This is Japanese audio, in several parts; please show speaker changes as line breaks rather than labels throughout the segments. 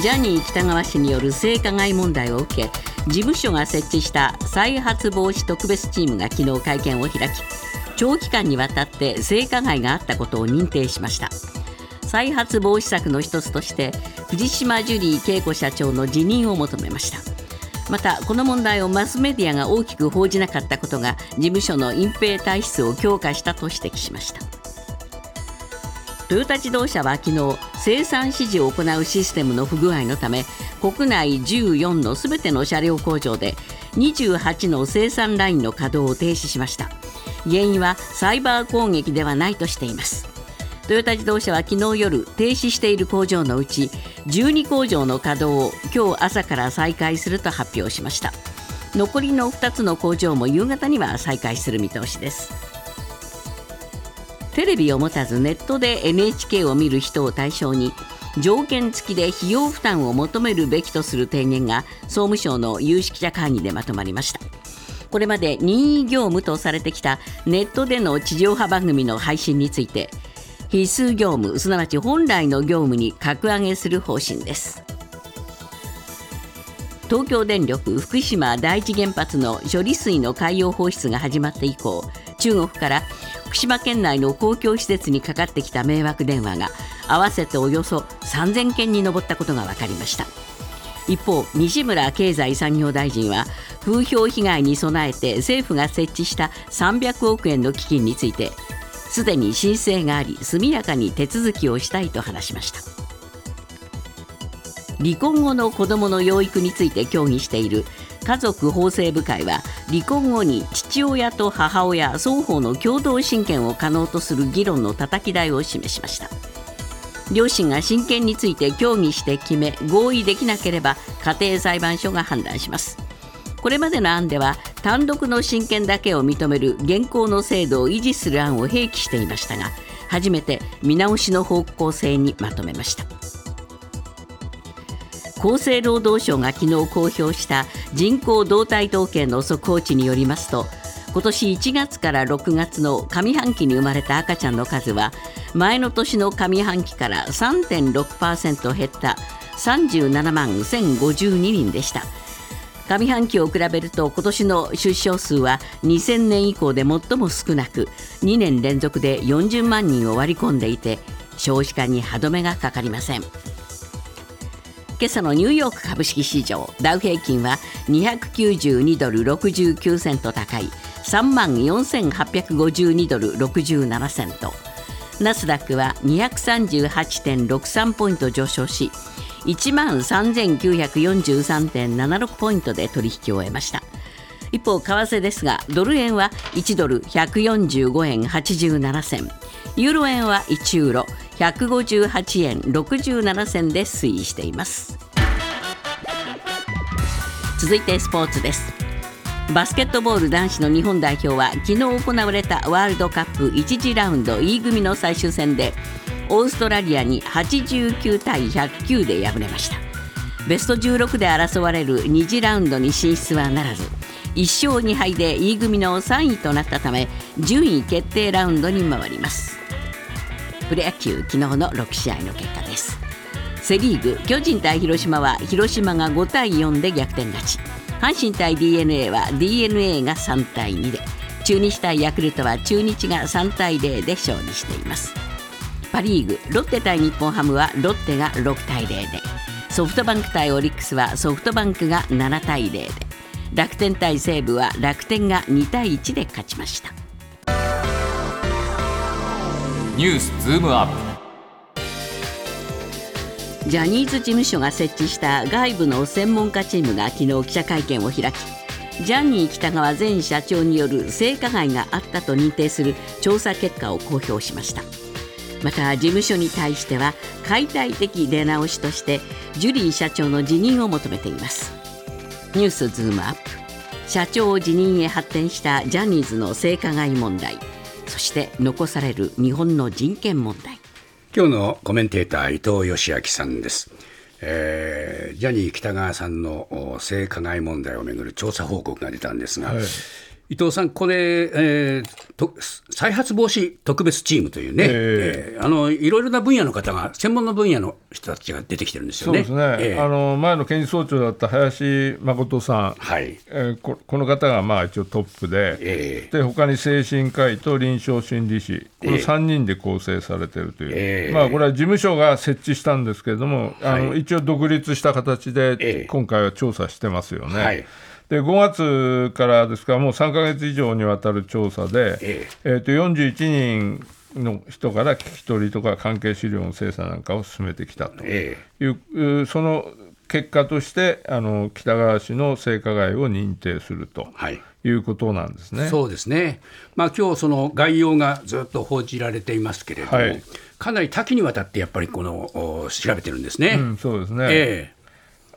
ジャニー喜多川氏による性加害問題を受け事務所が設置した再発防止特別チームが昨日会見を開き長期間にわたって性加害があったことを認定しました。再発防止策の一つとして藤島ジュリー恵子社長の辞任を求めました。またこの問題をマスメディアが大きく報じなかったことが事務所の隠蔽体質を強化したと指摘しました。トヨタ自動車は昨日生産指示を行うシステムの不具合のため国内14のすべての車両工場で28の生産ラインの稼働を停止しました。原因はサイバー攻撃ではないとしています。トヨタ自動車は昨日夜停止している工場のうち12工場の稼働を今日朝から再開すると発表しました。残りの2つの工場も夕方には再開する見通しです。テレビを持たずネットで NHK を見る人を対象に条件付きで費用負担を求めるべきとする提言が総務省の有識者会議でまとまりました。これまで任意業務とされてきたネットでの地上波番組の配信について必須業務すなわち本来の業務に格上げする方針です。東京電力福島第一原発の処理水の海洋放出が始まって以降中国から福島県内の公共施設にかかってきた迷惑電話が合わせておよそ3000件に上ったことが分かりました。一方西村経済産業大臣は風評被害に備えて政府が設置した300億円の基金についてすでに申請があり速やかに手続きをしたいと話しました。離婚後の子どもの養育について協議している家族法制部会は離婚後に父親と母親双方の共同親権を可能とする議論のたたき台を示しました。両親が親権について協議して決め合意できなければ家庭裁判所が判断します。これまでの案では単独の親権だけを認める現行の制度を維持する案を併記していましたが初めて見直しの方向性にまとめました。厚生労働省が昨日公表した人口動態統計の速報値によりますと今年1月から6月の上半期に生まれた赤ちゃんの数は前の年の上半期から3.6%減った37万1052人でした。上半期を比べると今年の出生数は2000年以降で最も少なく2年連続で40万人を割り込んでいて少子化に歯止めがかかりません。今朝のニューヨーク株式市場ダウ平均は292ドル69セント高い3万4852ドル67セント。ナスダックは238.63ポイント上昇し1万3943.76ポイントで取引を終えました。一方為替ですがドル円は1ドル145円87銭。ユーロ円は1ユーロ。158円67銭で推移しています。続いてスポーツです。バスケットボール男子の日本代表は昨日行われたワールドカップ1次ラウンド E 組の最終戦でオーストラリアに89対109で敗れました。ベスト16で争われる2次ラウンドに進出はならず1勝2敗で E 組の3位となったため順位決定ラウンドに回ります。プロ野球昨日の6試合の結果です。セ・リーグ巨人対広島は広島が5対4で逆転勝ち。阪神対 d n a は d n a が3対2で。中日対ヤクルトは中日が3対0で勝利しています。パ・リーグロッテ対日本ハムはロッテが6対0で。ソフトバンク対オリックスはソフトバンクが7対0で。楽天対西武は楽天が2対1で勝ちました。
ニュースズームアッ
プ。ジャニーズ事務所が設置した外部の専門家チームが昨日記者会見を開きジャニー喜多川前社長による性加害があったと認定する調査結果を公表しました。また事務所に対しては解体的出直しとしてジュリー社長の辞任を求めています。ニュースズームアップ。社長辞任へ発展したジャニーズの性加害問題。そして残される日本の人権問題。
今日のコメンテーター伊藤義明さんです。えー、ジャニー喜多川さんの性加害問題をめぐる調査報告が出たんですが、はい、伊藤さん、これ、えー、と再発防止特別チームというね、えー、えー、あのいろいろな分野の方が、専門の分野の人たちが出てきてるんですよね。
そうですね、えー、あの前の検事総長だった林誠さん、はい。えー、ここの方がまあ一応トップで、えー、で他に精神科医と臨床心理士、この3人で構成されているという、えー、まあ、これは事務所が設置したんですけれども、あの一応独立した形で、今回は調査してますよね。はいで5月からですから、もう3か月以上にわたる調査で、えええー、と41人の人から聞き取りとか関係資料の精査なんかを進めてきたという、え、その結果としてあの北川氏の性加害を認定すると。はいいうことなんですね。
そうですね。まあ今日その概要がずっと報じられていますけれども、はい、かなり多岐にわたってやっぱりこの調べてるんですね。う
ん、そうですね。えー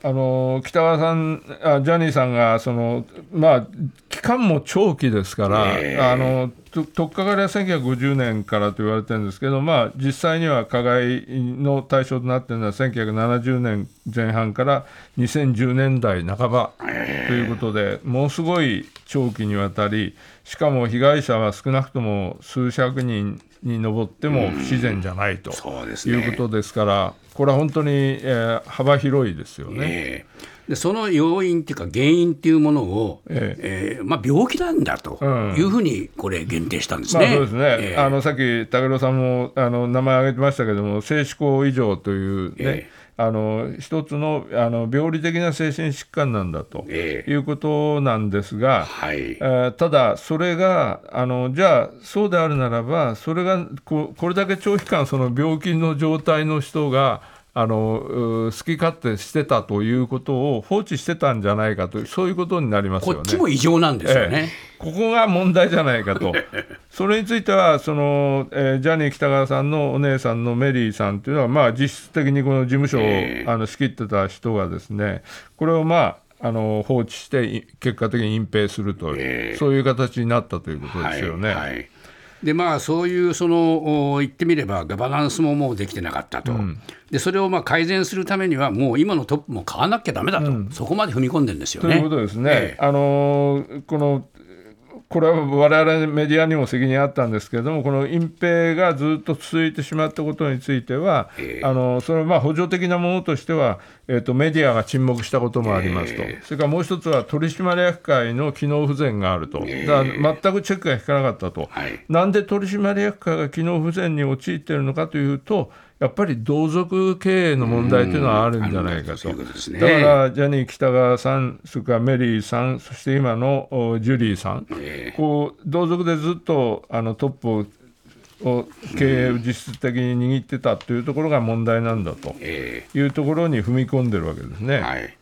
あの北川さんあ、ジャニーさんがその、まあ、期間も長期ですから、えー、あのとっかかりは1950年からと言われてるんですけど、まあ、実際には加害の対象となっているのは1970年前半から2010年代半ばということで、ものすごい長期にわたり、しかも被害者は少なくとも数百人に上っても不自然じゃないと、いうことですから、これは本当に、えー、幅広いですよね。え
ーでその要因っていうか原因っていうものを、ええ。えー、まあ、病気なんだというふうにこれ限定したんですね、
まあ、そうですね、えー、あのさっき武郎さんもあの名前挙げてましたけども性思考異常というね、えーあの一つのあの病理的な精神疾患なんだということなんですが、はい、えー、ただ、それがあのじゃあ、そうであるならば、それがここれだけ長期間、その病気の状態の人が、あの好き勝手してたということを放置してたんじゃないかと そういうことになりますよね。
こっちも異常なんですよね、
えここが問題じゃないかと、それについてはその、えー、ジャニー喜多川さんのお姉さんのメリーさんというのは、まあ、実質的にこの事務所を、えー、あの仕切ってた人がですね、これをまああの放置して結果的に隠蔽するという、えー、そういう形になったということですよね。はいはい
でまあ、そういうその言ってみればガバナンスももうできてなかったと、うん、でそれをまあ改善するためには、もう今のトップも変わらなきゃだめだと、うん、そこまで踏み込んでるんですよね。
ということですね。ええ、あのこのこれは我々メディアにも責任あったんですけれども、この隠蔽がずっと続いてしまったことについては、えー、あのそれはまあ補助的なものとしては、えーと、メディアが沈黙したこともありますと、えー、それからもう一つは取締役会の機能不全があると、えー、だから全くチェックが引かなかったと、はい、なんで取締役会が機能不全に陥っているのかというと、やっぱり同族経営の問題というのはあるんじゃないかと、だからジャニー喜多川さん、それからメリーさん、そして今のジュリーさん、こう同族でずっとあのトップをを経営を実質的に握ってたというところが問題なんだと。いうところに踏み込んでるわけですね。はい。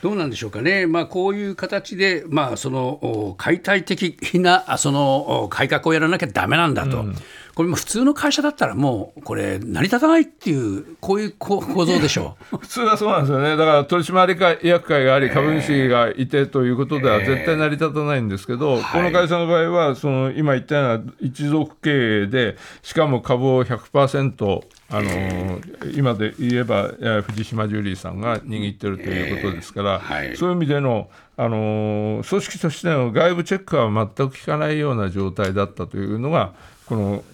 どうなんでしょうかね、まあ、こういう形で、まあ、その解体的なその改革をやらなきゃだめなんだと。うんこれも普通の会社だったらもうこれ成り立たないっていうこういう構造でしょ
う。普通はそうなんですよね。だから取締役会があり株主がいてということでは絶対成り立たないんですけど、えー、この会社の場合はその今言ったような一族経営でしかも株を100%あの今で言えば藤島ジュリーさんが握ってるということですから、えーはい、そういう意味でのあの組織としての外部チェックは全く効かないような状態だったというのがこの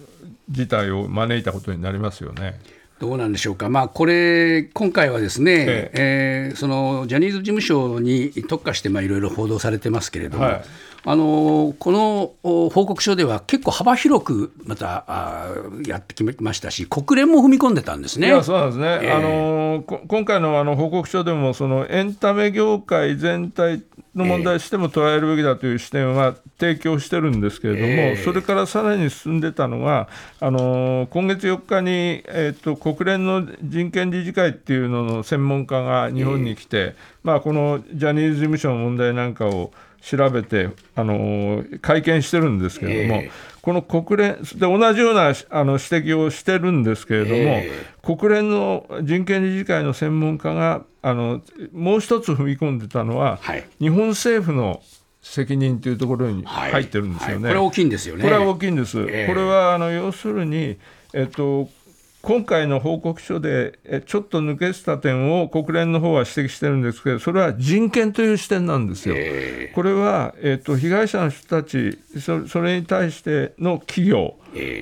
事態を招いたことになりますよね。
どうなんでしょうか、まあ、これ、今回はですね、ええ。えー、そのジャニーズ事務所に特化していろいろ報道されてますけれども、はい、あのこの報告書では結構幅広くまたあやってきましたし、国連も踏み込んでたんですね。い
やそうなんですね、えー、あの今回のあの報告書でも、そのエンタメ業界全体の問題としても捉えるべきだという視点は提供してるんですけれども、えー、それからさらに進んでたのが、あの今月4日に、えーと、国連の人権理事会っていうのの専門家が日本に来て、えー、まあ、このジャニーズ事務所の問題なんかを調べて、あの会見してるんですけれども、えー、この国連で同じようなあの指摘をしてるんですけれども、えー、国連の人権理事会の専門家があのもう一つ踏み込んでたのは、はい、日本政府の責任というところに入ってるんですよね。はいはい、
これ大きいんですよね。
これは大きいんです。えー、これはあの要するに、えっと今回の報告書でちょっと抜けてた点を国連の方は指摘してるんですけど、それは人権という視点なんですよ。これは、えーと、被害者の人たちそ、それに対しての企業、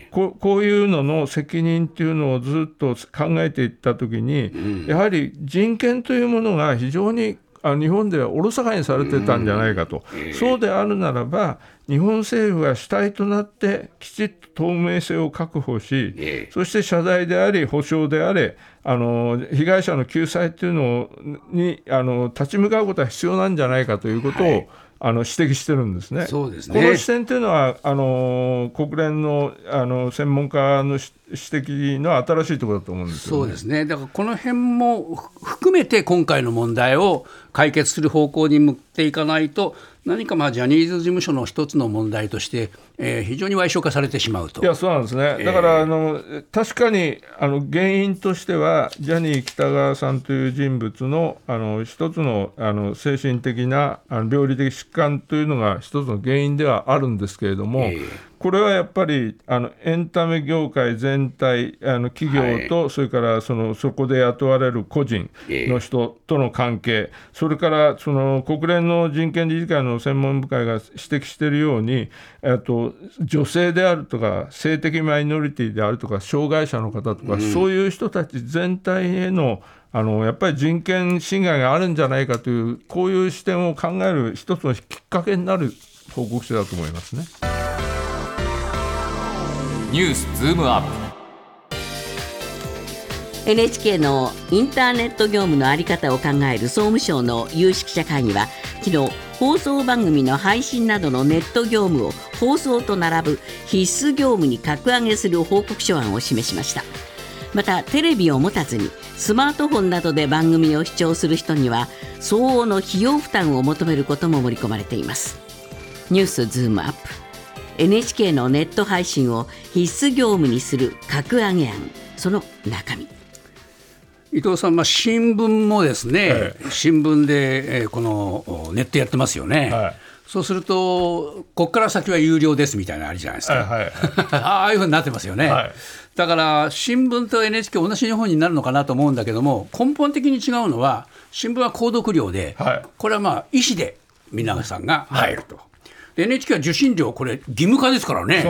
ここういうのの責任っていうのをずっと考えていったときに、やはり人権というものが非常に日本ではおろそかにされてたんじゃないかと、そうであるならば、日本政府が主体となってきちっと透明性を確保し、そして謝罪であり、補償であれ、あの被害者の救済というのにあの立ち向かうことは必要なんじゃないかということを、はいあの指摘してるんですね。
そうです
ね。この視点というのはあの国連のあの専門家の指摘の新しいところだと思うんです、
ね、そうですね。だからこの辺も含めて今回の問題を解決する方向に向っていかないと何かまあジャニーズ事務所の一つの問題として、えー、非常に矮小化されてしまうと。
いやそうなんですね、だから、あの確かにあの原因としては、ジャニー喜多川さんという人物のあの一つのあの精神的なあの病理的疾患というのが一つの原因ではあるんですけれども、えーこれはやっぱりあのエンタメ業界全体、あの企業と、はい、それからそのそこで雇われる個人の人との関係、えー、それからその国連の人権理事会の専門部会が指摘しているように、と女性であるとか、性的マイノリティであるとか、障害者の方とか、うん、そういう人たち全体へのあのやっぱり人権侵害があるんじゃないかという、こういう視点を考える一つのきっかけになる報告書だと思いますね。
ニュースズームアッ
プ。NHK のインターネット業務の在り方を考える総務省の有識者会議は昨日放送番組の配信などのネット業務を放送と並ぶ必須業務に格上げする報告書案を示しました。またテレビを持たずにスマートフォンなどで番組を視聴する人には相応の費用負担を求めることも盛り込まれています。ニュースズームアップ。NHK のネット配信を必須業務にする格上げ案その中身。
伊藤さん、まあ、新聞もですね、はい、新聞で、えー、このネットやってますよね。はい。そうすると、ここから先は有料ですみたいなのあるじゃないですか、はいはい、ああいうふうになってますよね、はい、だから新聞と NHK 同じ日本になるのかなと思うんだけども、根本的に違うのは、新聞は購読料で、はい、これはまあ、医師で皆さんが入ると、NHK は受信料、これ、義務化ですからね、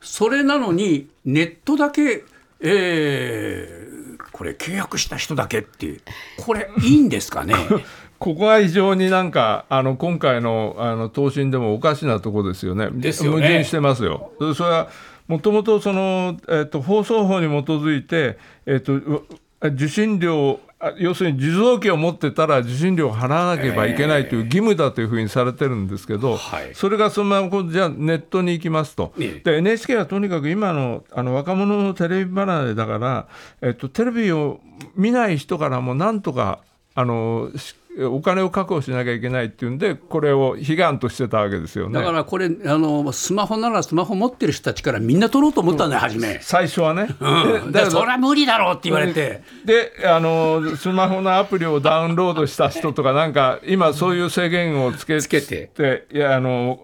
それなのに、ネットだけ、えー、これ、契約した人だけっていう、これ、いいんですかね？
ここは非常になんか、あの今回のあの答申でもおかしなところですよね、
ですよね
矛盾してますよ。それはもともとその、えーと、放送法に基づいて、えーと受信料要するに受動機を持ってたら受信料を払わなければいけないという義務だというふうにされてるんですけど、それがそのままじゃあネットに行きますと、で NHK はとにかく今のあの若者のテレビ離れだから、えっと、テレビを見ない人からもなんとかあのお金を確保しなきゃいけないっていうんで、これを悲願としてたわけですよね
だからこれあの、スマホならスマホ持ってる人たちからみんな取ろうと思ったんだよ、初め。
最初はね。
うん、だからそれは無理だろうって言われて。
であの、スマホのアプリをダウンロードした人とか、なんか、今、そういう制限をつけつけていやあの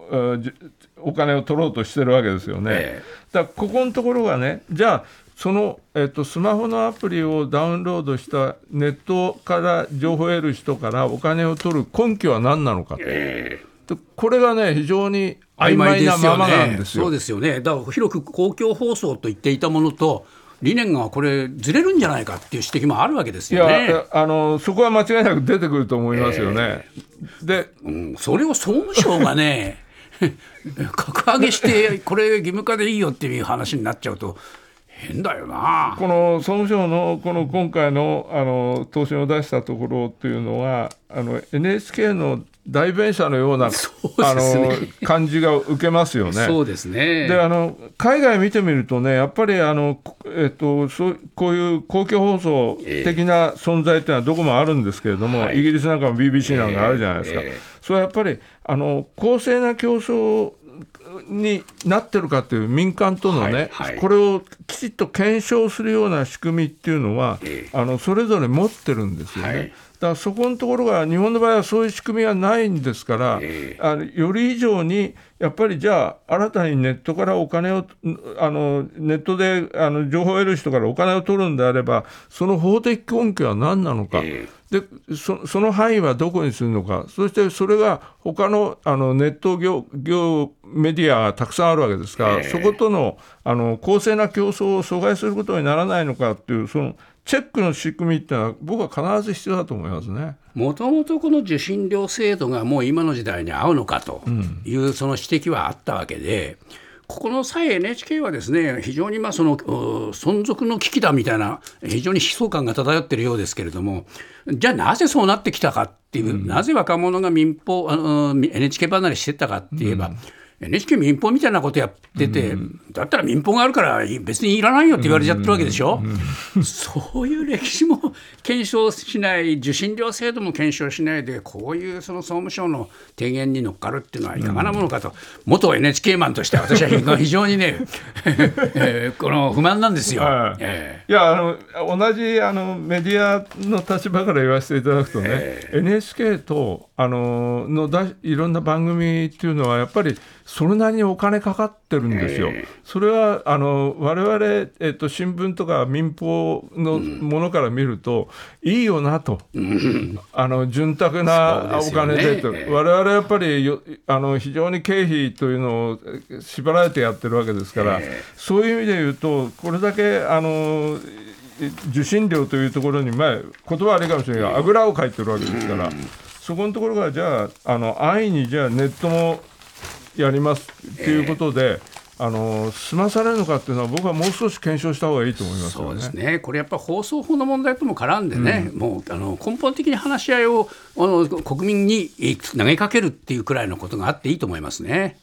お金を取ろうとしてるわけですよね。ええ、だここのところがね、じゃあ、その、えっと、スマホのアプリをダウンロードしたネットから情報を得る人からお金を取る根拠は何なのかと、えー、これがね、非常に曖昧なままなんですよ。
そうですよねだから広く公共放送と言っていたものと、理念がこれ、ずれるんじゃないかっていう指摘もあるわけですよね。
いやあのそこは間違いなく出てくると思いますよね。えー、で、
うん、それを総務省がね 格上げして、これ義務化でいいよっていう話になっちゃうと。変だよな。
この総務省のこの今回のあの答申を出したところっていうのはあの NHK の代弁者のような、ね、あの感じが受けますよね。
そうですね。
であの海外見てみるとね、やっぱりあの、えっと、そうこういう公共放送的な存在っていうのはどこもあるんですけれども、えー、イギリスなんかも BBC なんかあるじゃないですか、えーえ。ー、それはやっぱりあの公正な競争になってるかという民間とのね、はいはい、これをきちっと検証するような仕組みっていうのは、えー、あのそれぞれ持ってるんですよね。はい。だからそこのところが日本の場合はそういう仕組みはないんですから、えー、あのより以上にやっぱりじゃあ新たにネットからお金をあのネットであの情報を得る人からお金を取るんであればその法的根拠は何なのか。えーでそその範囲はどこにするのか、そしてそれが他のあのネット業業メディアがたくさんあるわけですから、そことのあの公正な競争を阻害することにならないのかっていう、そのチェックの仕組みっていうのは、僕は必ず必要だと思いますね。
もともとこの受信料制度がもう今の時代に合うのかというその指摘はあったわけで。ここの際 NHK はですね非常にまあその存続の危機だみたいな非常に悲壮感が漂っているようですけれどもじゃあなぜそうなってきたかっていう、うん、なぜ若者が民放あの NHK 離れしてったかって言えば、うん NHK 民放みたいなことやってて、うん、だったら民放があるから別にいらないよって言われちゃってるわけでしょ、うん、そういう歴史も検証しない、受信料制度も検証しないで、こういうその総務省の提言に乗っかるっていうのはいかがなものかと、うん、元 NHK マンとして私は非常にね、えー、この不満なんですよ。はい。
えー、いやあの同じあのメディアの立場から言わせていただくとね、えー、NHK とあののだいろんな番組っていうのはやっぱりそれなりにお金かかってるんですよ。それはあの我々、えっと、新聞とか民放のものから見ると、うん、いいよなと、うん、あの潤沢なお金でと、ね、我々やっぱりよあの非常に経費というのを縛られてやってるわけですから、そういう意味で言うと、これだけあの受信料というところに、前、言葉悪いかもしれないが、あぐらをかいてるわけですから。そこのところがじゃああの安易にじゃあネットもやりますっていうことで、えー、あの済まされるのかっていうのは、僕はもう少し検証した方がいいと思います、
ね、そうですね、これやっぱ放送法の問題とも絡んでね、うん、もうあの根本的に話し合いをあの国民に投げかけるっていうくらいのことがあっていいと思いますね。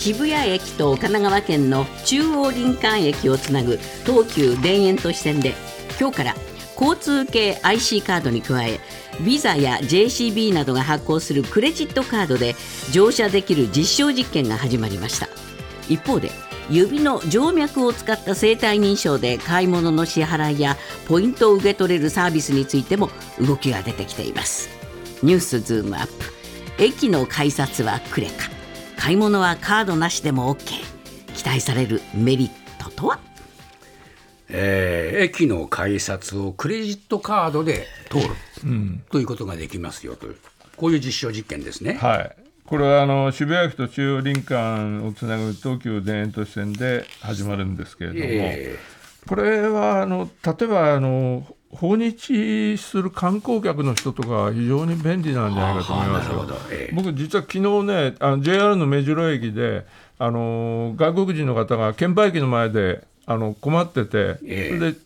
渋谷駅と神奈川県の中央林間駅をつなぐ東急田園都市線で今日から交通系 IC カードに加えビザや JCB などが発行するクレジットカードで乗車できる実証実験が始まりました。一方で指の静脈を使った生体認証で買い物の支払いやポイントを受け取れるサービスについても動きが出てきています。ニュースズームアップ。駅の改札はクレカ。買い物はカードなしでも OK 期待されるメリットとは？
えー、駅の改札をクレジットカードで通る、ということができますよと。いう、こういう実証実験ですね。
はい。これはあの渋谷駅と中央林間をつなぐ東急田園都市線で始まるんですけれども、えー、これはあの例えばあの訪日する観光客の人とか非常に便利なんじゃないかと思いますよ。えー、僕実は昨日ねあの JR の目白駅であの外国人の方が券売機の前であの困ってて、えー、で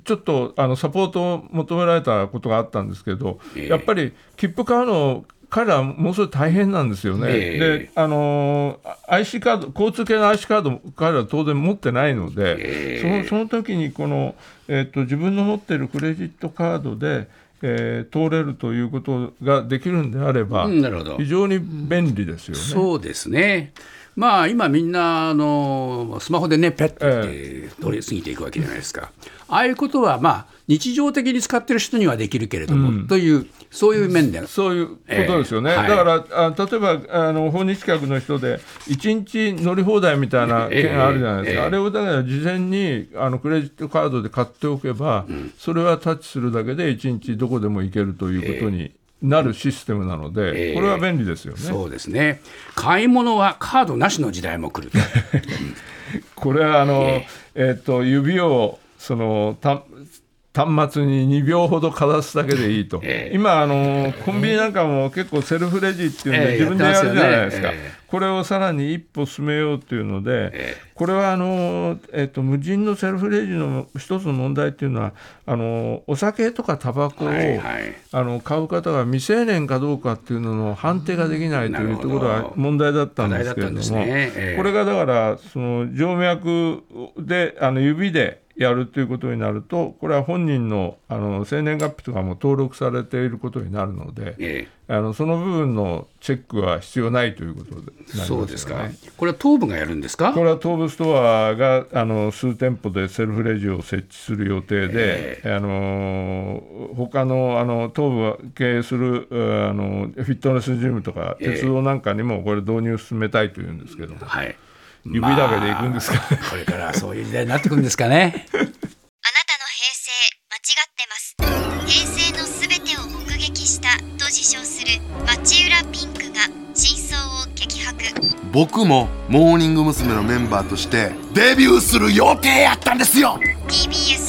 ちょっとあのサポートを求められたことがあったんですけど、えー、やっぱり切符買うの彼らものすごい大変なんですよね、えー、であの IC カード交通系の IC カード彼ら当然持ってないので、そのその時にこの、えーと、自分の持ってるクレジットカードでえー、通れるということができるんであれば、非常に便利ですよね。
そうですねまあ今みんなあのスマホでねペッて通り過ぎていくわけじゃないですか、ああいうことはまあ日常的に使ってる人にはできるけれども、うん、というそういう面で
そういうことですよね、えだからあ例えばあの訪日客の人で1日乗り放題みたいな件があるじゃないですか、えーえ。ー、あれをだから事前にあのクレジットカードで買っておけば、うん、それはタッチするだけで1日どこでも行けるということになるシステムなので、えー、これは便利ですよね。
そうですね。買い物はカードなしの時代も来る
これはあの、えー、えー、と指をそのた端末に2秒ほどかざすだけでいいと、えー、今あの、コンビニなんかも結構セルフレジっていうんで、自分でやるじゃないですか、えーこれをさらに一歩進めようというので、これはあの、えーと、無人のセルフレジの一つの問題っていうのはあのお酒とかタバコを、はいはい、あの買う方が未成年かどうかっていうのの判定ができないというところは問題だったんですけれども、ね。えー、これがだからその静脈であの指でやるということになると、これは本人のあの生年月日とかも登録されていることになるので、ええ、あのその部分のチェックは必要ないということで、ね、
そうですか、これは東部がやるんですか？
これは東部ストアがあの数店舗でセルフレジを設置する予定で、えあの他のあの東部が経営するあのフィットネスジムとか、鉄道なんかにもこれ、導入を進めたいというんですけども。はい指だけで行くんですか、ま
あ、これからそういう時代になってくるんですかね。あなたの平
成間違ってます。平成のすべてを目撃したと自称する町浦ピンクが真相を激白。
僕もモーニング娘。のメンバーとしてデビューする予定やったんですよ。
TBS